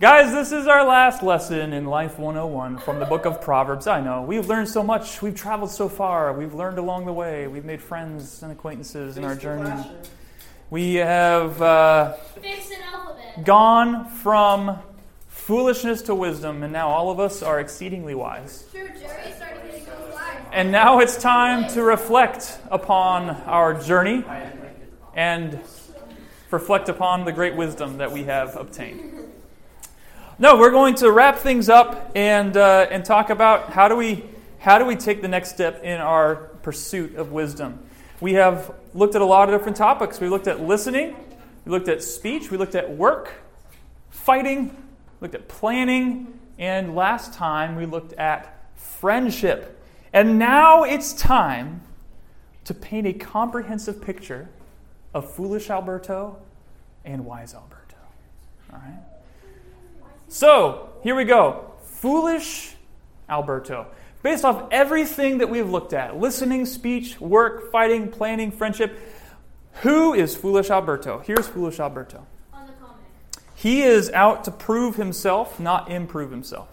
Guys, this is our last lesson in Life 101 from the book of Proverbs. I know, we've learned so much. We've traveled so far. We've learned along the way. We've made friends and acquaintances in our journey. We have uh, gone from foolishness to wisdom, and now all of us are exceedingly wise. And now it's time to reflect upon our journey and reflect upon the great wisdom that we have obtained. No, we're going to wrap things up and, uh, and talk about how do, we, how do we take the next step in our pursuit of wisdom. We have looked at a lot of different topics. We looked at listening, we looked at speech, we looked at work, fighting, looked at planning, and last time we looked at friendship. And now it's time to paint a comprehensive picture of foolish Alberto and wise Alberto. All right? So, here we go. Foolish Alberto. Based off everything that we've looked at listening, speech, work, fighting, planning, friendship who is Foolish Alberto? Here's Foolish Alberto. He is out to prove himself, not improve himself.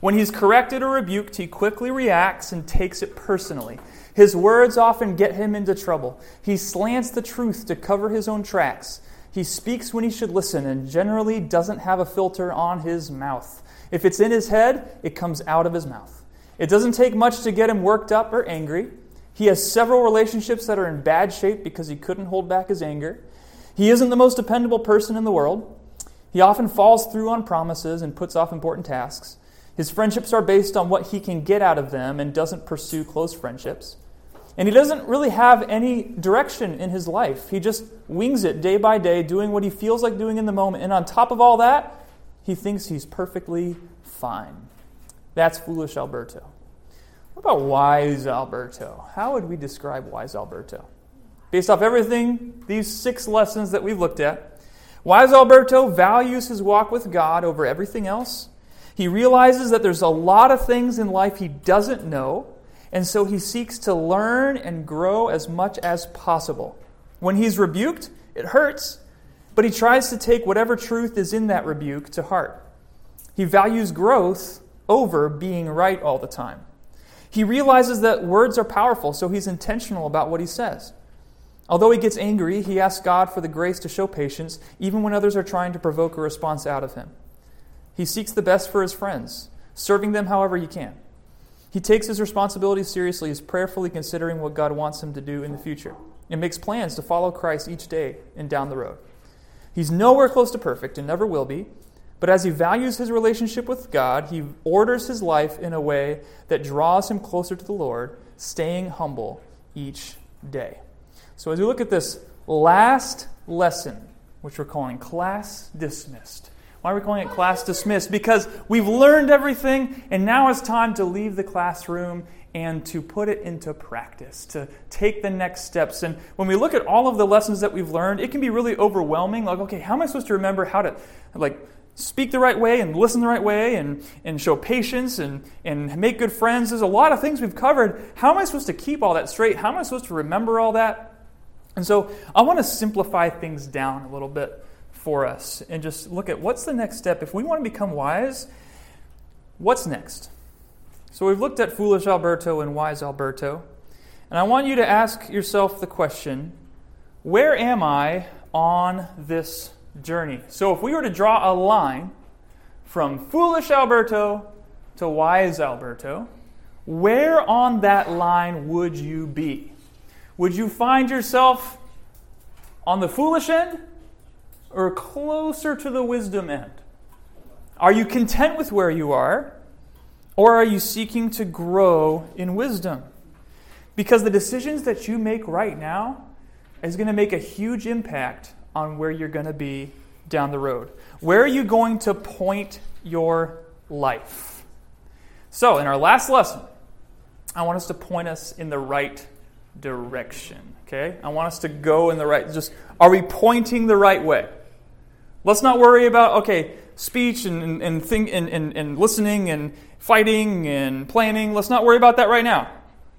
When he's corrected or rebuked, he quickly reacts and takes it personally. His words often get him into trouble. He slants the truth to cover his own tracks. He speaks when he should listen and generally doesn't have a filter on his mouth. If it's in his head, it comes out of his mouth. It doesn't take much to get him worked up or angry. He has several relationships that are in bad shape because he couldn't hold back his anger. He isn't the most dependable person in the world. He often falls through on promises and puts off important tasks. His friendships are based on what he can get out of them and doesn't pursue close friendships. And he doesn't really have any direction in his life. He just wings it day by day, doing what he feels like doing in the moment. And on top of all that, he thinks he's perfectly fine. That's foolish Alberto. What about wise Alberto? How would we describe wise Alberto? Based off everything, these six lessons that we've looked at, wise Alberto values his walk with God over everything else. He realizes that there's a lot of things in life he doesn't know and so he seeks to learn and grow as much as possible. When he's rebuked, it hurts, but he tries to take whatever truth is in that rebuke to heart. He values growth over being right all the time. He realizes that words are powerful, so he's intentional about what he says. Although he gets angry, he asks God for the grace to show patience, even when others are trying to provoke a response out of him. He seeks the best for his friends, serving them however he can. He takes his responsibility seriously, is prayerfully considering what God wants him to do in the future, and makes plans to follow Christ each day and down the road. He's nowhere close to perfect and never will be, but as he values his relationship with God, he orders his life in a way that draws him closer to the Lord, staying humble each day. So, as we look at this last lesson, which we're calling Class Dismissed, why are we calling it class dismissed? Because we've learned everything, and now it's time to leave the classroom and to put it into practice, to take the next steps. And when we look at all of the lessons that we've learned, it can be really overwhelming. Like, okay, how am I supposed to remember how to, like, speak the right way and listen the right way and, and show patience and, and make good friends? There's a lot of things we've covered. How am I supposed to keep all that straight? How am I supposed to remember all that? And so I want to simplify things down a little bit for us and just look at what's the next step. If we want to become wise, what's next? So we've looked at foolish Alberto and wise Alberto. And I want you to ask yourself the question where am I on this journey? So if we were to draw a line from foolish Alberto to wise Alberto, where on that line would you be? Would you find yourself on the foolish end or closer to the wisdom end? Are you content with where you are, or are you seeking to grow in wisdom? Because the decisions that you make right now is going to make a huge impact on where you're going to be down the road. Where are you going to point your life? So, in our last lesson, I want us to point us in the right direction. Okay? I want us to go in the right just are we pointing the right way? Let's not worry about, okay, speech and, and, think, and, and, and listening and fighting and planning. Let's not worry about that right now.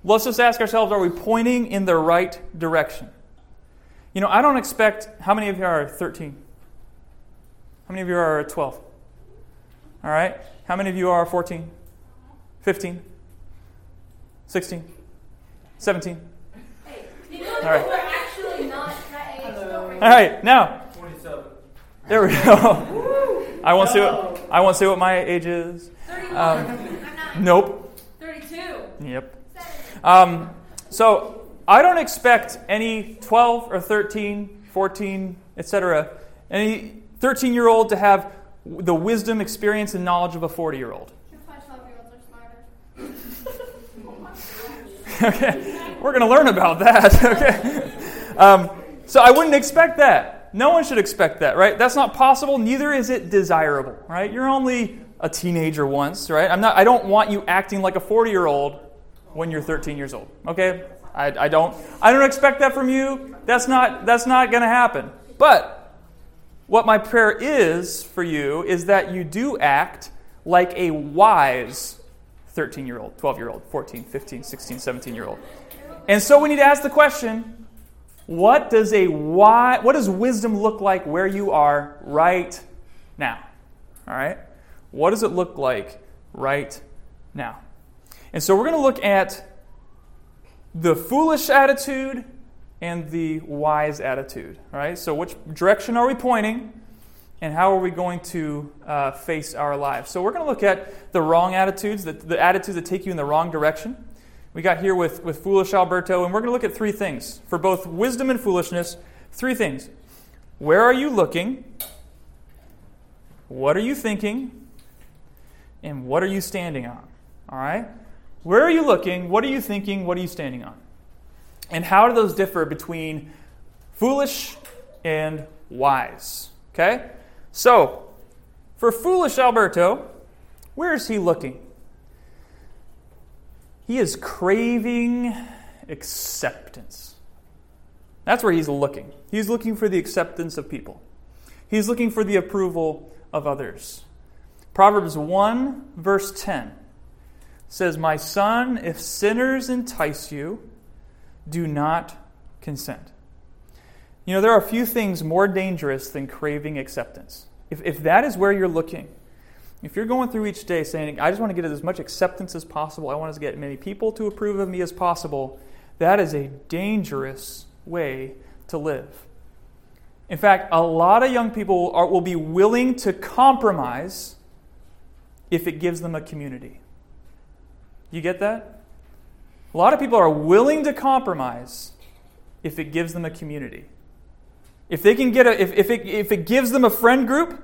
Let's just ask ourselves are we pointing in the right direction? You know, I don't expect, how many of you are 13? How many of you are 12? All right? How many of you are 14? 15? 16? 17? All right. All right, now. 27. There we go. I won't say what I won't say what my age is. Um, nope. 32. Yep. Um, so I don't expect any 12 or 13, 14, etc., any 13 year old to have the wisdom, experience, and knowledge of a 40 year old. okay, we're going to learn about that. okay. Um, so I wouldn't expect that. No one should expect that, right? That's not possible. Neither is it desirable, right? You're only a teenager once, right? I'm not. I don't want you acting like a 40 year old when you're 13 years old. Okay, I, I don't. I don't expect that from you. That's not. That's not going to happen. But what my prayer is for you is that you do act like a wise 13 year old, 12 year old, 14, 15, 16, 17 year old. And so we need to ask the question what does a why, what does wisdom look like where you are right now? All right? What does it look like right now? And so we're going to look at the foolish attitude and the wise attitude. All right? So which direction are we pointing? And how are we going to uh, face our lives? So, we're going to look at the wrong attitudes, the, the attitudes that take you in the wrong direction we got here with, with foolish Alberto, and we're going to look at three things for both wisdom and foolishness. Three things. Where are you looking? What are you thinking? And what are you standing on? All right? Where are you looking? What are you thinking? What are you standing on? And how do those differ between foolish and wise? Okay? So, for foolish Alberto, where is he looking? He is craving acceptance. That's where he's looking. He's looking for the acceptance of people, he's looking for the approval of others. Proverbs 1, verse 10 says, My son, if sinners entice you, do not consent. You know, there are a few things more dangerous than craving acceptance. If, if that is where you're looking, if you're going through each day saying, I just want to get as much acceptance as possible, I want to get as many people to approve of me as possible, that is a dangerous way to live. In fact, a lot of young people are, will be willing to compromise if it gives them a community. You get that? A lot of people are willing to compromise if it gives them a community. If they can get a, if, if, it, if it gives them a friend group,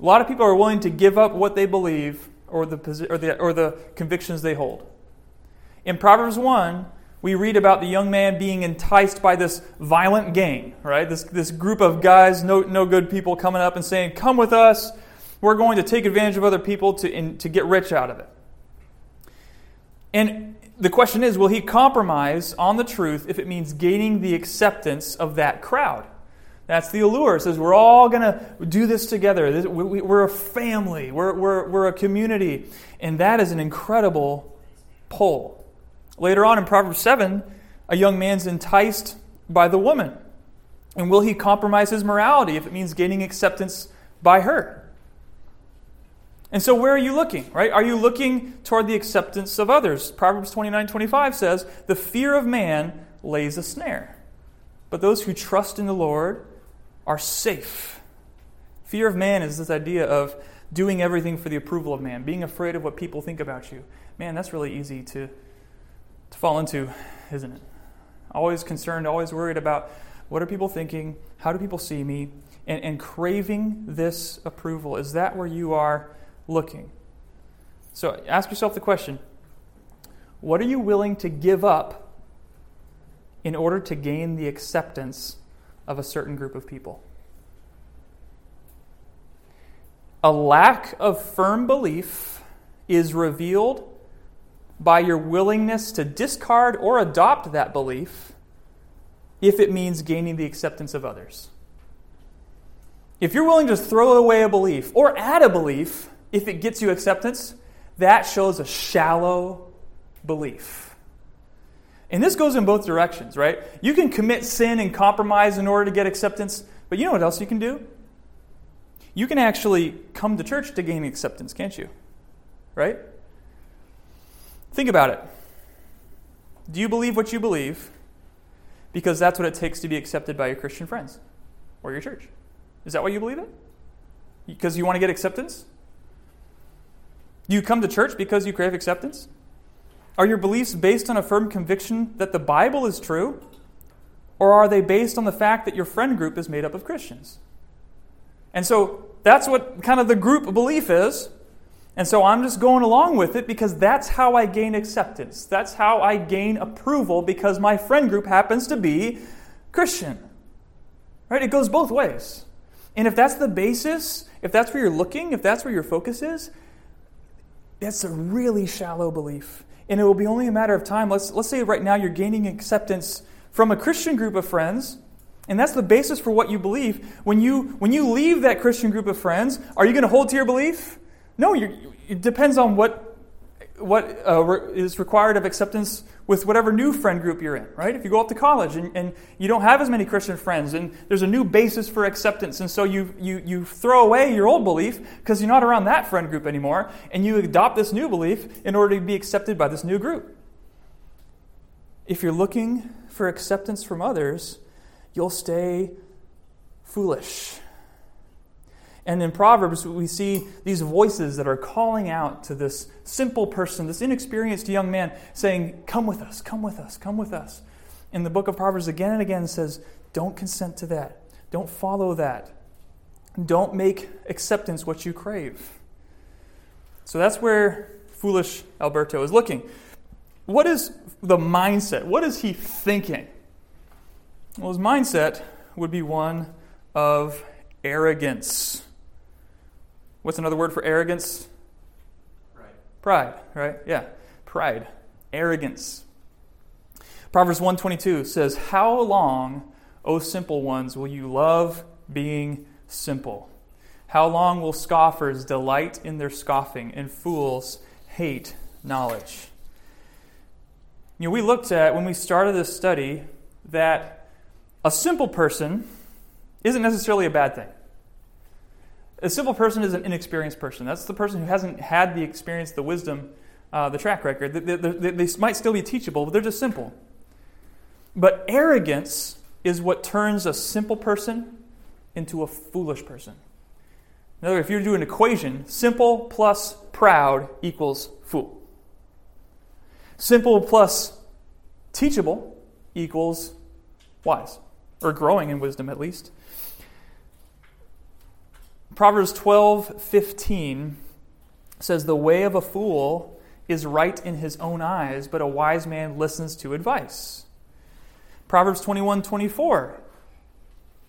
a lot of people are willing to give up what they believe or the, or the, or the convictions they hold. In Proverbs 1, we read about the young man being enticed by this violent gang, right? This, this group of guys, no, no good people, coming up and saying, Come with us. We're going to take advantage of other people to, in, to get rich out of it. And the question is will he compromise on the truth if it means gaining the acceptance of that crowd? That's the allure. It says we're all going to do this together. We're a family, we're, we're, we're a community. And that is an incredible pull. Later on in Proverbs 7, a young man's enticed by the woman. And will he compromise his morality if it means gaining acceptance by her? And so, where are you looking, right? Are you looking toward the acceptance of others? Proverbs 29 25 says, The fear of man lays a snare, but those who trust in the Lord are safe. Fear of man is this idea of doing everything for the approval of man, being afraid of what people think about you. Man, that's really easy to, to fall into, isn't it? Always concerned, always worried about what are people thinking? How do people see me? And, and craving this approval. Is that where you are looking? So ask yourself the question what are you willing to give up in order to gain the acceptance of a certain group of people. A lack of firm belief is revealed by your willingness to discard or adopt that belief if it means gaining the acceptance of others. If you're willing to throw away a belief or add a belief if it gets you acceptance, that shows a shallow belief. And this goes in both directions, right? You can commit sin and compromise in order to get acceptance, but you know what else you can do? you can actually come to church to gain acceptance, can't you? Right? Think about it. Do you believe what you believe because that's what it takes to be accepted by your Christian friends or your church? Is that why you believe it? Because you want to get acceptance? Do you come to church because you crave acceptance? Are your beliefs based on a firm conviction that the Bible is true? Or are they based on the fact that your friend group is made up of Christians? And so that's what kind of the group belief is. And so I'm just going along with it because that's how I gain acceptance. That's how I gain approval because my friend group happens to be Christian. Right? It goes both ways. And if that's the basis, if that's where you're looking, if that's where your focus is, that's a really shallow belief. And it will be only a matter of time. Let's, let's say right now you're gaining acceptance from a Christian group of friends, and that's the basis for what you believe. When you, when you leave that Christian group of friends, are you going to hold to your belief? No, it depends on what what uh, re- is required of acceptance with whatever new friend group you're in, right? If you go off to college and, and you don't have as many Christian friends, and there's a new basis for acceptance, and so you, you, you throw away your old belief because you're not around that friend group anymore, and you adopt this new belief in order to be accepted by this new group. If you're looking for acceptance from others, you'll stay foolish and in Proverbs, we see these voices that are calling out to this simple person, this inexperienced young man, saying, Come with us, come with us, come with us. And the book of Proverbs, again and again says, Don't consent to that. Don't follow that. Don't make acceptance what you crave. So that's where foolish Alberto is looking. What is the mindset? What is he thinking? Well, his mindset would be one of arrogance. What's another word for arrogance? Pride. Pride, right? Yeah. Pride. Arrogance. Proverbs 122 says, "How long, O simple ones, will you love being simple? How long will scoffers delight in their scoffing and fools hate knowledge?" You know, we looked at when we started this study that a simple person isn't necessarily a bad thing. A simple person is an inexperienced person. That's the person who hasn't had the experience, the wisdom, uh, the track record. They, they, they, might still be teachable, but they're just simple. But arrogance is what turns a simple person into a foolish person. In other words, if you do an equation, simple plus proud equals fool. Simple plus teachable equals wise, or growing in wisdom at least. Proverbs 12 15 says, The way of a fool is right in his own eyes, but a wise man listens to advice. Proverbs 21 24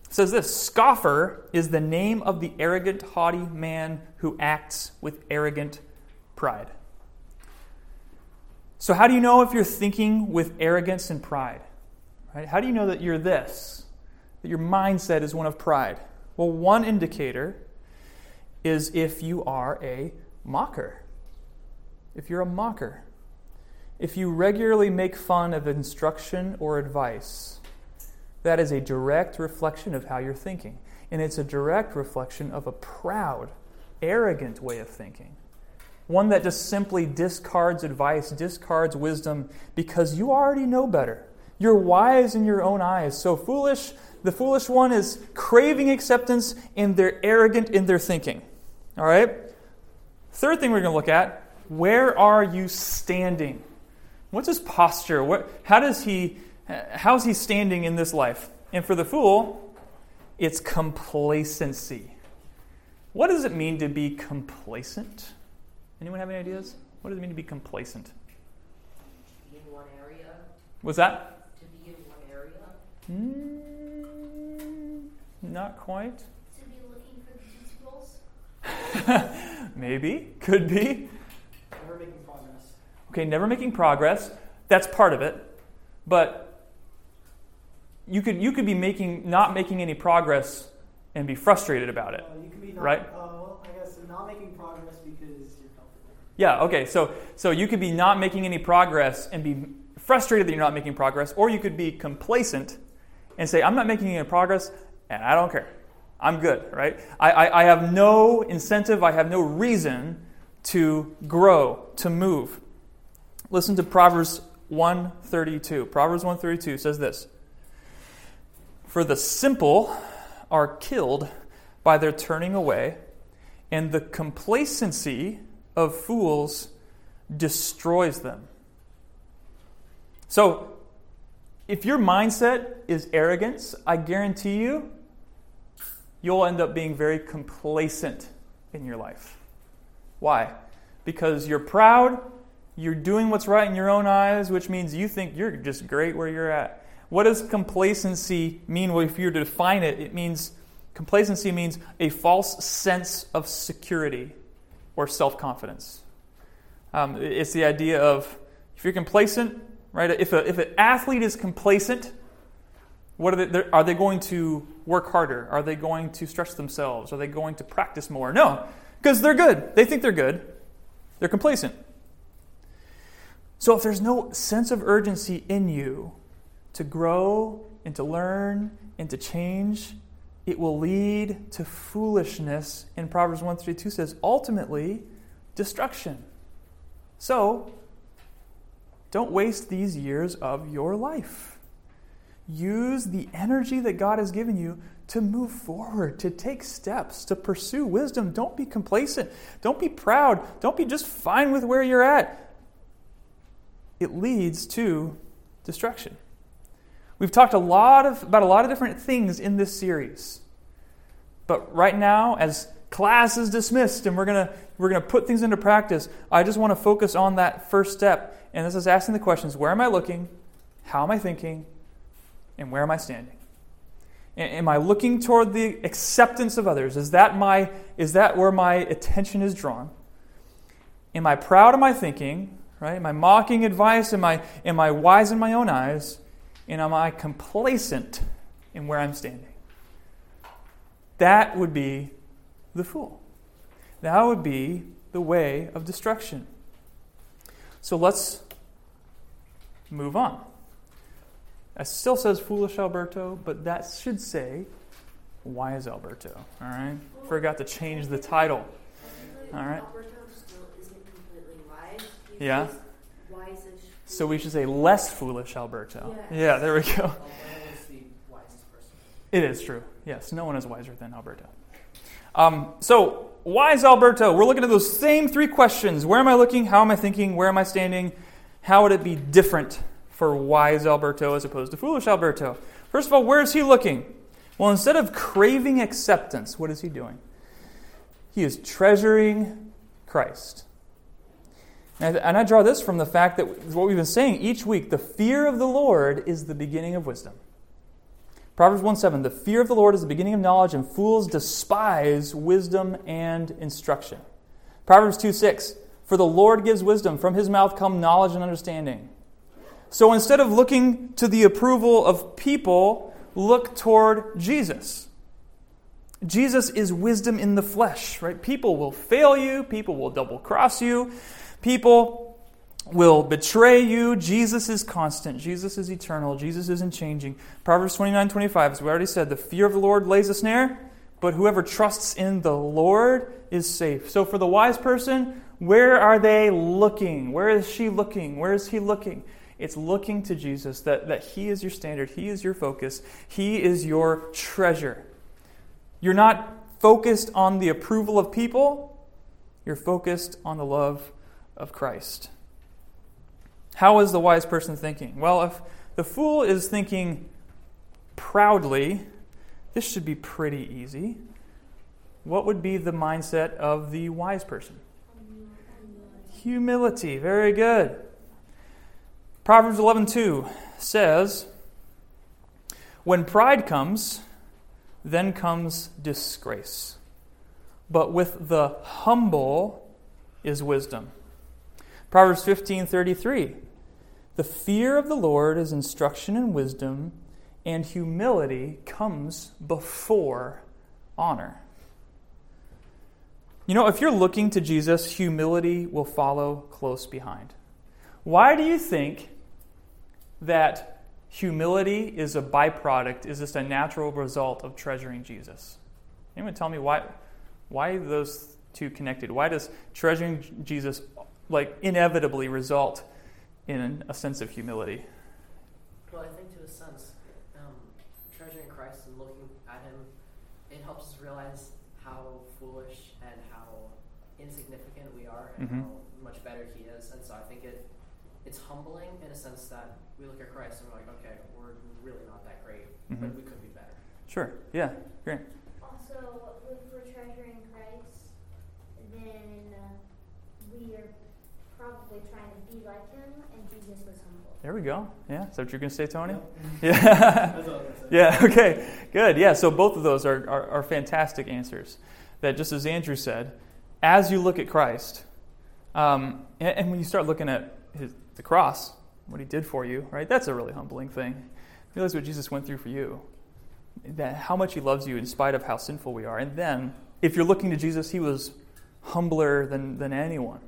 says this Scoffer is the name of the arrogant, haughty man who acts with arrogant pride. So, how do you know if you're thinking with arrogance and pride? Right? How do you know that you're this? That your mindset is one of pride? Well, one indicator is if you are a mocker. If you're a mocker. If you regularly make fun of instruction or advice, that is a direct reflection of how you're thinking. And it's a direct reflection of a proud, arrogant way of thinking. One that just simply discards advice, discards wisdom, because you already know better. You're wise in your own eyes. So foolish, the foolish one is craving acceptance and they're arrogant in their thinking. All right? Third thing we're going to look at where are you standing? What's his posture? What, how does he, how's he standing in this life? And for the fool, it's complacency. What does it mean to be complacent? Anyone have any ideas? What does it mean to be complacent? To Be in one area. Was that? To be in one area. Mm, not quite. Maybe, could be. Never making progress. Okay, never making progress. That's part of it. But you could you could be making not making any progress and be frustrated about it. Uh, you could be not, right? Uh, well, I guess not making progress because you're comfortable. Yeah. Okay. So so you could be not making any progress and be frustrated that you're not making progress, or you could be complacent and say, "I'm not making any progress, and I don't care." I'm good, right? I, I, I have no incentive, I have no reason to grow, to move. Listen to Proverbs 132. Proverbs 132 says this For the simple are killed by their turning away, and the complacency of fools destroys them. So, if your mindset is arrogance, I guarantee you, you'll end up being very complacent in your life. Why? Because you're proud, you're doing what's right in your own eyes, which means you think you're just great where you're at. What does complacency mean? Well, if you were to define it, it means complacency means a false sense of security or self confidence. Um, it's the idea of if you're complacent, right? If, a, if an athlete is complacent, what are they, are they going to work harder? Are they going to stretch themselves? Are they going to practice more? No, because they're good. They think they're good. They're complacent. So if there's no sense of urgency in you to grow and to learn and to change, it will lead to foolishness. And Proverbs 132 says, ultimately, destruction. So, don't waste these years of your life. Use the energy that God has given you to move forward, to take steps, to pursue wisdom. Don't be complacent. Don't be proud. Don't be just fine with where you're at. It leads to destruction. We've talked a lot of, about a lot of different things in this series. But right now, as class is dismissed and we're going to we're going to put things into practice, I just want to focus on that first step. And this is asking the questions where am I looking? How am I thinking? And where am I standing? Am I looking toward the acceptance of others? Is that, my, is that where my attention is drawn? Am I proud of my thinking? Right? Am I mocking advice? Am I, am I wise in my own eyes? And am I complacent in where I'm standing? That would be the fool. That would be the way of destruction. So let's move on. It still says foolish Alberto, but that should say wise Alberto. All right? Forgot to change the title. All right? Alberto still isn't completely wise. Yeah. So we should say less foolish Alberto. Yeah, there we go. Alberto the wisest person. It is true. Yes, no one is wiser than Alberto. Um, so, wise Alberto, we're looking at those same three questions. Where am I looking? How am I thinking? Where am I standing? How would it be different for wise Alberto as opposed to foolish Alberto? First of all, where is he looking? Well, instead of craving acceptance, what is he doing? He is treasuring Christ. And I, draw this from the fact that what we've been saying each week the fear of the Lord is the beginning of wisdom. Proverbs 1 7, the fear of the Lord is the beginning of knowledge, and fools despise wisdom and instruction. Proverbs 2 6, for the Lord gives wisdom, from his mouth come knowledge and understanding. So instead of looking to the approval of people, look toward Jesus. Jesus is wisdom in the flesh, right? People will fail you, people will double cross you, people will betray you. Jesus is constant, Jesus is eternal, Jesus isn't changing. Proverbs 29 25, as we already said, the fear of the Lord lays a snare, but whoever trusts in the Lord is safe. So for the wise person, where are they looking? Where is she looking? Where is he looking? It's looking to Jesus, that, that He is your standard, He is your focus, He is your treasure. You're not focused on the approval of people, you're focused on the love of Christ. How is the wise person thinking? Well, if the fool is thinking proudly, this should be pretty easy. What would be the mindset of the wise person? Humility. Very good. Proverbs 11:2 says, "When pride comes, then comes disgrace. But with the humble is wisdom." Proverbs 15:33, "The fear of the Lord is instruction and wisdom, and humility comes before honor." You know, if you're looking to Jesus, humility will follow close behind. Why do you think that humility is a byproduct, is just a natural result of treasuring Jesus? Anyone tell me why why those two connected? Why does treasuring Jesus like inevitably result in a sense of humility? Well, I think to a sense, um, treasuring Christ and looking at Him, it helps us realize how foolish and how insignificant we are, and Mhm. how much better He is. And so I think it it's humbling in a sense that we look at Christ and we're like, okay, we're really not that great, but Mhm. we could be better. Sure. Yeah. Great. Also, if we're treasuring Christ, then uh, we are probably trying to be like him, and Jesus was humble. There we go. Yeah. Is that what you're going to say, Tony? Yep. Yeah. That's all I was gonna say. Yeah, okay, good. Yeah, so both of those are, are, are fantastic answers. That just as Andrew said, as you look at Christ, um, and, and when you start looking at his, the cross, what he did for you, right, that's a really humbling thing. Realize what Jesus went through for you, that how much he loves you in spite of how sinful we are. And then, if you're looking to Jesus, he was humbler than, than anyone,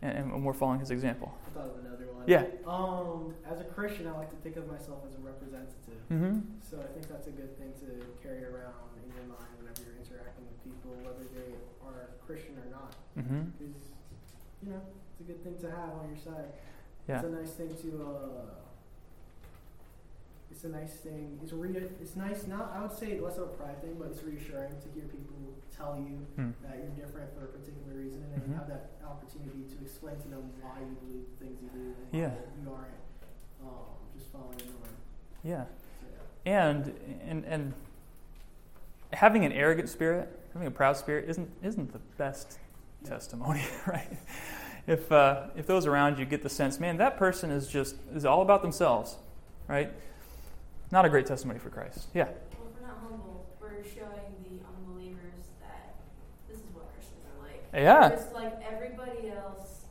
and, and we're following his example. I thought of another one. Yeah. Um, as a Christian, I like to think of myself as a representative. Mm-hmm. So I think that's a good thing to carry around in your mind whenever you're interacting with people, whether they are Christian or not. Mm-hmm. Because, you know, it's a good thing to have on your side. Yeah. It's a nice thing to, uh, it's a nice thing. It's re- It's nice. Not I would say less of a pride thing, but it's reassuring to hear people tell you Hmm. that you're different for a particular reason, and Mhm. you have that opportunity to explain to them why you believe the things you do, and Yeah. why you aren't um, just following the norm. Yeah. So, yeah. And, and, and having an arrogant spirit, having a proud spirit, isn't, isn't the best testimony, right? If, uh, if those around you get the sense, man, that person is just is all about themselves, right? Not a great testimony for Christ. Yeah. Well, if we're not humble, we're showing the unbelievers that this is what Christians are like. Yeah. We're just like everybody else.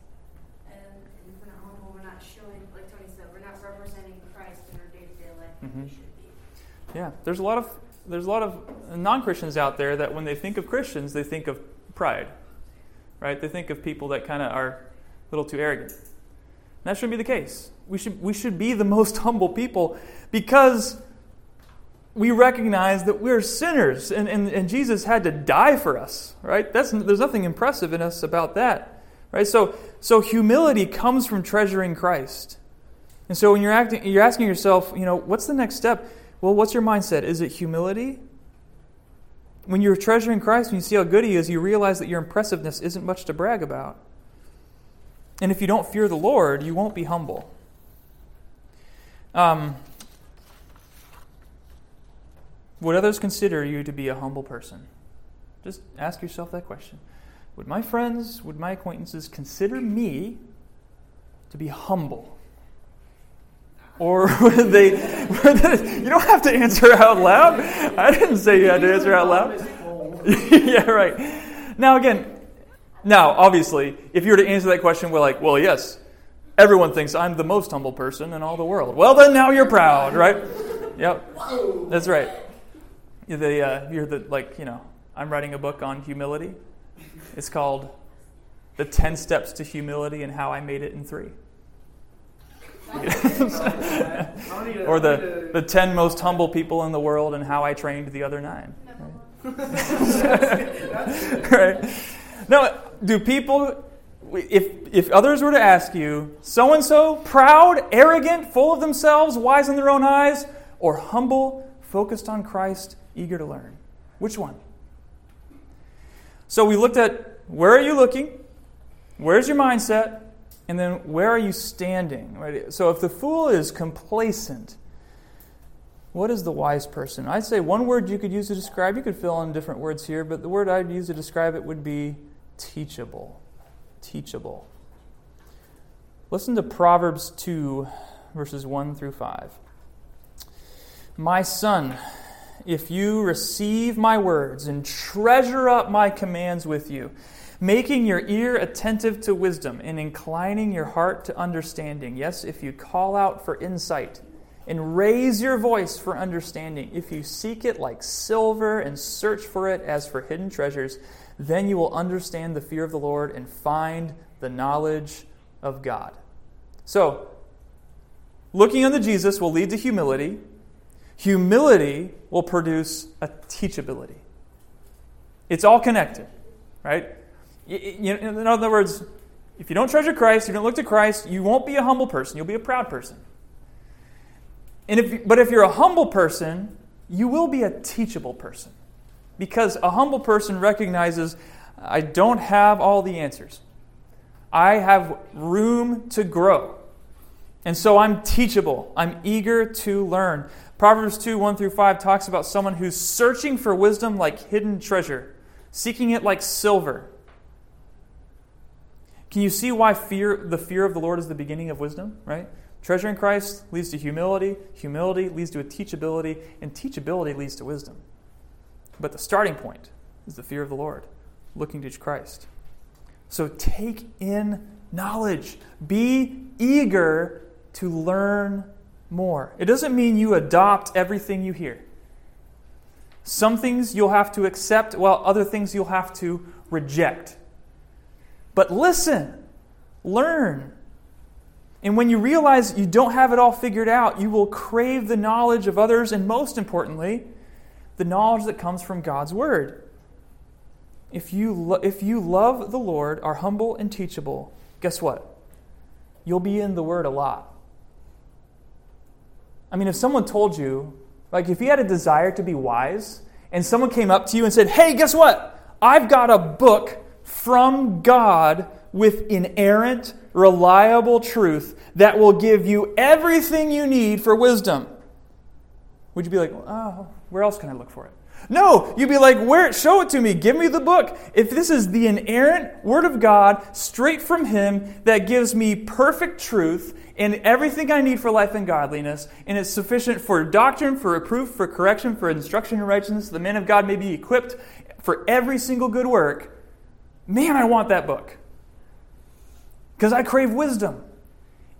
And if we're not humble, we're not showing, like Tony said, we're not representing Christ in our day to day life like Mhm. we should be. Yeah. There's a lot of there's a lot of non Christians out there that when they think of Christians, they think of pride, right? They think of people that kind of are a little too arrogant. That shouldn't be the case. We should, we should be the most humble people because we recognize that we're sinners and, and, and Jesus had to die for us, right? That's, there's nothing impressive in us about that, right? So, so humility comes from treasuring Christ. And so when you're, acting, you're asking yourself, you know, what's the next step? Well, what's your mindset? Is it humility? When you're treasuring Christ and you see how good He is, you realize that your impressiveness isn't much to brag about. And if you don't fear the Lord, you won't be humble. Um, would others consider you to be a humble person? Just ask yourself that question. Would my friends, would my acquaintances consider me to be humble? Or would they, would they- You don't have to answer out loud. I didn't say you had to answer out loud. yeah, right. Now, again, now, obviously, if you were to answer that question, we're like, well, yes, everyone thinks I'm the most humble person in all the world. Well, then now you're proud, right? Yep. That's right. You're the, uh, you're the, like, you know, I'm writing a book on humility. It's called The 10 Steps to Humility and How I Made It in Three. or the, the 10 most humble people in the world and how I trained the other nine. right? Now, do people, if, if others were to ask you, so and so, proud, arrogant, full of themselves, wise in their own eyes, or humble, focused on Christ, eager to learn? Which one? So we looked at where are you looking? Where's your mindset? And then where are you standing? Right? So if the fool is complacent, what is the wise person? I'd say one word you could use to describe, you could fill in different words here, but the word I'd use to describe it would be teachable. Teachable. Listen to Proverbs 2, verses 1 through 5. My son, if you receive my words and treasure up my commands with you, making your ear attentive to wisdom and inclining your heart to understanding. Yes, if you call out for insight and raise your voice for understanding, if you seek it like silver and search for it as for hidden treasures, then you will understand the fear of the Lord and find the knowledge of God. So, looking unto Jesus will lead to humility. Humility will produce a teachability. It's all connected, right? In other words, if you don't treasure Christ, you don't look to Christ, you won't be a humble person. You'll be a proud person. And if, but if you're a humble person, you will be a teachable person. Because a humble person recognizes, I don't have all the answers. I have room to grow. And so I'm teachable. I'm eager to learn. Proverbs 2 1 through 5 talks about someone who's searching for wisdom like hidden treasure, seeking it like silver. Can you see why fear, the fear of the Lord is the beginning of wisdom, right? Treasure in Christ leads to humility, humility leads to a teachability, and teachability leads to wisdom. But the starting point is the fear of the Lord, looking to Christ. So take in knowledge. Be eager to learn more. It doesn't mean you adopt everything you hear. Some things you'll have to accept, while other things you'll have to reject. But listen, learn. And when you realize you don't have it all figured out, you will crave the knowledge of others, and most importantly, the knowledge that comes from God's Word. If you, lo- if you love the Lord, are humble and teachable, guess what? You'll be in the Word a lot. I mean, if someone told you, like if you had a desire to be wise, and someone came up to you and said, Hey, guess what? I've got a book from God with inerrant, reliable truth that will give you everything you need for wisdom. Would you be like, oh, where else can I look for it? No, you'd be like, where show it to me. Give me the book. If this is the inerrant word of God straight from him that gives me perfect truth and everything I need for life and godliness, and it's sufficient for doctrine, for reproof, for correction, for instruction in righteousness, the man of God may be equipped for every single good work. Man, I want that book. Because I crave wisdom.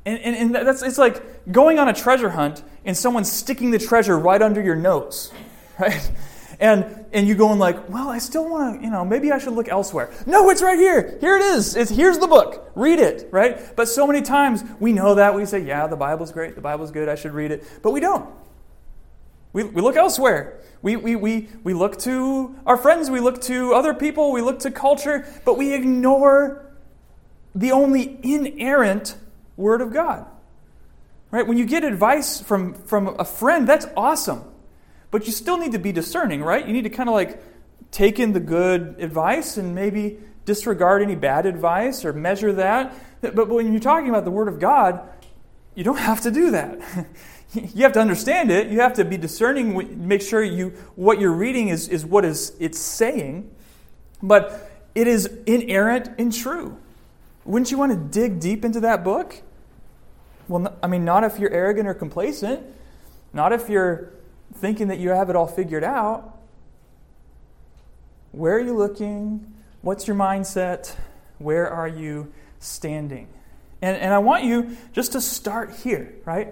And, and, and that's it's like going on a treasure hunt and someone's sticking the treasure right under your nose, right? And and you go going like, well, I still want to, you know, maybe I should look elsewhere. No, it's right here. Here it is. It's here's the book. Read it, right? But so many times we know that we say, yeah, the Bible's great, the Bible's good, I should read it, but we don't. We, we look elsewhere. We, we, we, we look to our friends, we look to other people, we look to culture, but we ignore the only inerrant Word of God. Right? When you get advice from, from a friend, that's awesome. But you still need to be discerning, right? You need to kind of like take in the good advice and maybe disregard any bad advice or measure that. But when you're talking about the Word of God, you don't have to do that. you have to understand it. You have to be discerning, make sure you what you're reading is, is what is it's saying. But it is inerrant and true. Wouldn't you want to dig deep into that book? Well, I mean, not if you're arrogant or complacent, not if you're thinking that you have it all figured out. Where are you looking? What's your mindset? Where are you standing? And, and I want you just to start here, right?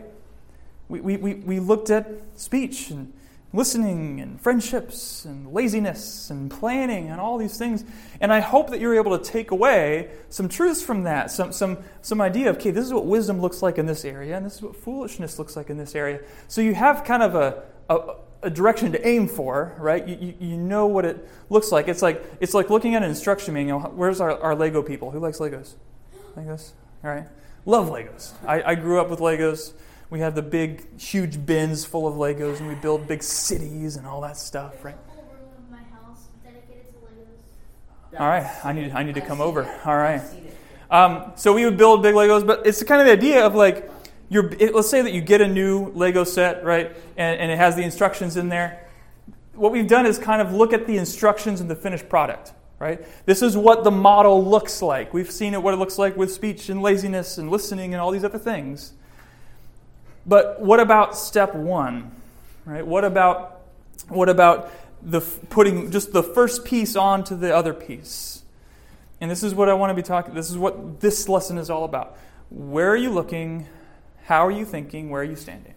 We, we, we, we looked at speech and listening and friendships and laziness and planning and all these things. And I hope that you're able to take away some truths from that, some, some, some idea of, okay, this is what wisdom looks like in this area, and this is what foolishness looks like in this area. So you have kind of a, a, a direction to aim for, right? You, you, you, know what it looks like. It's like, it's like looking at an instruction manual. Where's our, our Lego people? Who likes Legos? Legos? All right. Love Legos. I, I grew up with Legos. We have the big, huge bins full of Legos, and we build big cities and all that stuff, right? All right, I need I need to come over. All right. Um, so we would build big Legos, but it's kind of the idea of like, you're, it, let's say that you get a new Lego set, right, and, and it has the instructions in there. What we've done is kind of look at the instructions in the finished product, right? This is what the model looks like. We've seen it what it looks like with speech and laziness and listening and all these other things. But what about step one? Right? What about what about the putting just the first piece onto the other piece? And this is what I want to be talking. This is what this lesson is all about. Where are you looking? How are you thinking? Where are you standing?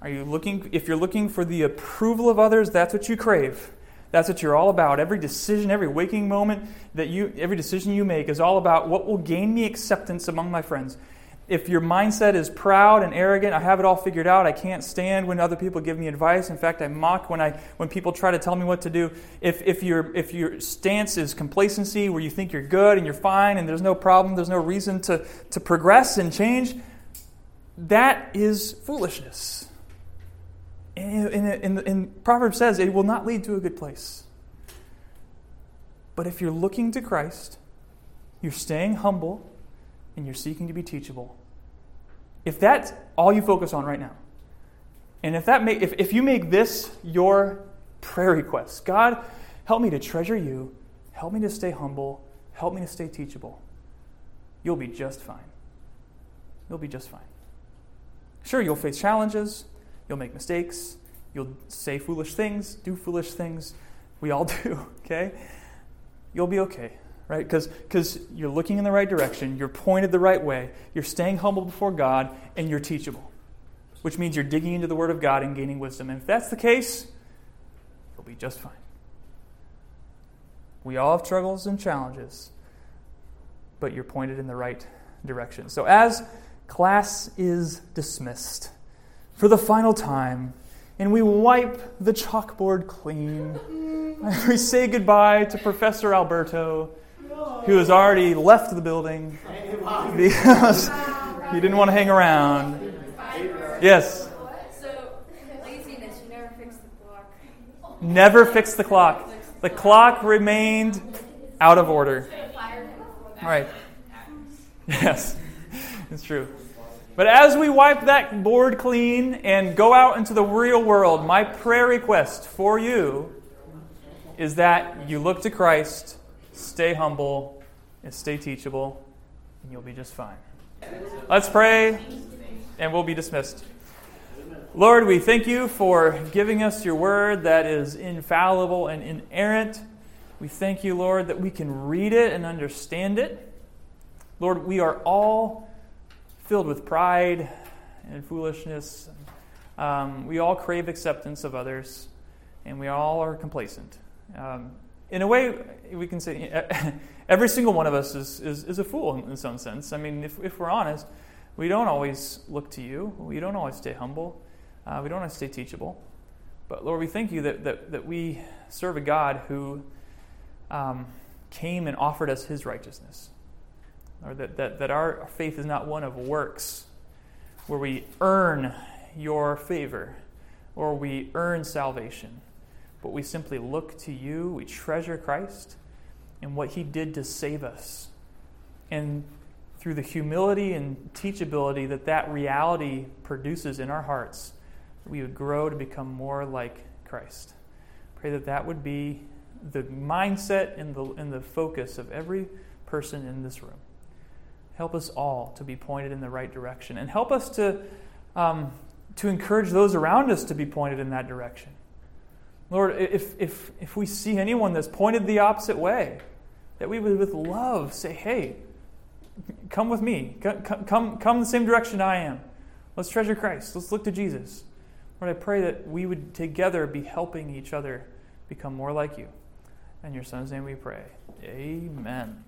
Are you looking? If you're looking for the approval of others, that's what you crave. That's what you're all about. Every decision, every waking moment that you, every decision you make is all about what will gain me acceptance among my friends. If your mindset is proud and arrogant, I have it all figured out, I can't stand when other people give me advice. In fact, I mock when, I, when people try to tell me what to do. If, if, your, if your stance is complacency, where you think you're good and you're fine and there's no problem, there's no reason to, to progress and change, that is foolishness. And, and, and, Proverbs says it will not lead to a good place. But if you're looking to Christ, you're staying humble, and you're seeking to be teachable, if that's all you focus on right now, and if, that make, if, if you make this your prayer request, God, help me to treasure you, help me to stay humble, help me to stay teachable, you'll be just fine. You'll be just fine. Sure, you'll face challenges, you'll make mistakes, you'll say foolish things, do foolish things. We all do, okay? You'll be okay right? Because you're looking in the right direction, you're pointed the right way, you're staying humble before God, and you're teachable, which means you're digging into the Word of God and gaining wisdom. And if that's the case, you'll be just fine. We all have struggles and challenges, but you're pointed in the right direction. So as class is dismissed for the final time, and we wipe the chalkboard clean, we say goodbye to Professor Alberto who has already left the building because he didn't want to hang around. Yes. Never fix the clock. The clock remained out of order. All right. Yes, it's true. But as we wipe that board clean and go out into the real world, my prayer request for you is that you look to Christ, stay humble, and stay teachable, and you'll be just fine. Let's pray, and we'll be dismissed. Lord, we thank you for giving us your word that is infallible and inerrant. We thank you, Lord, that we can read it and understand it. Lord, we are all filled with pride and foolishness. Um, we all crave acceptance of others, and we all are complacent. Um, in a way, we can say every single one of us is, is, is a fool in, some sense. I mean, if, if we're honest, we don't always look to you, we don't always stay humble, uh, we don't always stay teachable. But Lord, we thank you that, that, that we serve a God who um, came and offered us his righteousness. Or that, that, that our faith is not one of works where we earn your favor or we earn salvation, but we simply look to you, we treasure Christ and what he did to save us. And through the humility and teachability that that reality produces in our hearts, we would grow to become more like Christ. Pray that that would be the mindset and the, and the focus of every person in this room. Help us all to be pointed in the right direction and help us to, um, to encourage those around us to be pointed in that direction. Lord, if, if, if we see anyone that's pointed the opposite way, that we would with love say, hey, come with me. Come, come, come the same direction I am. Let's treasure Christ. Let's look to Jesus. Lord, I pray that we would together be helping each other become more like you. In your son's name we pray. Amen.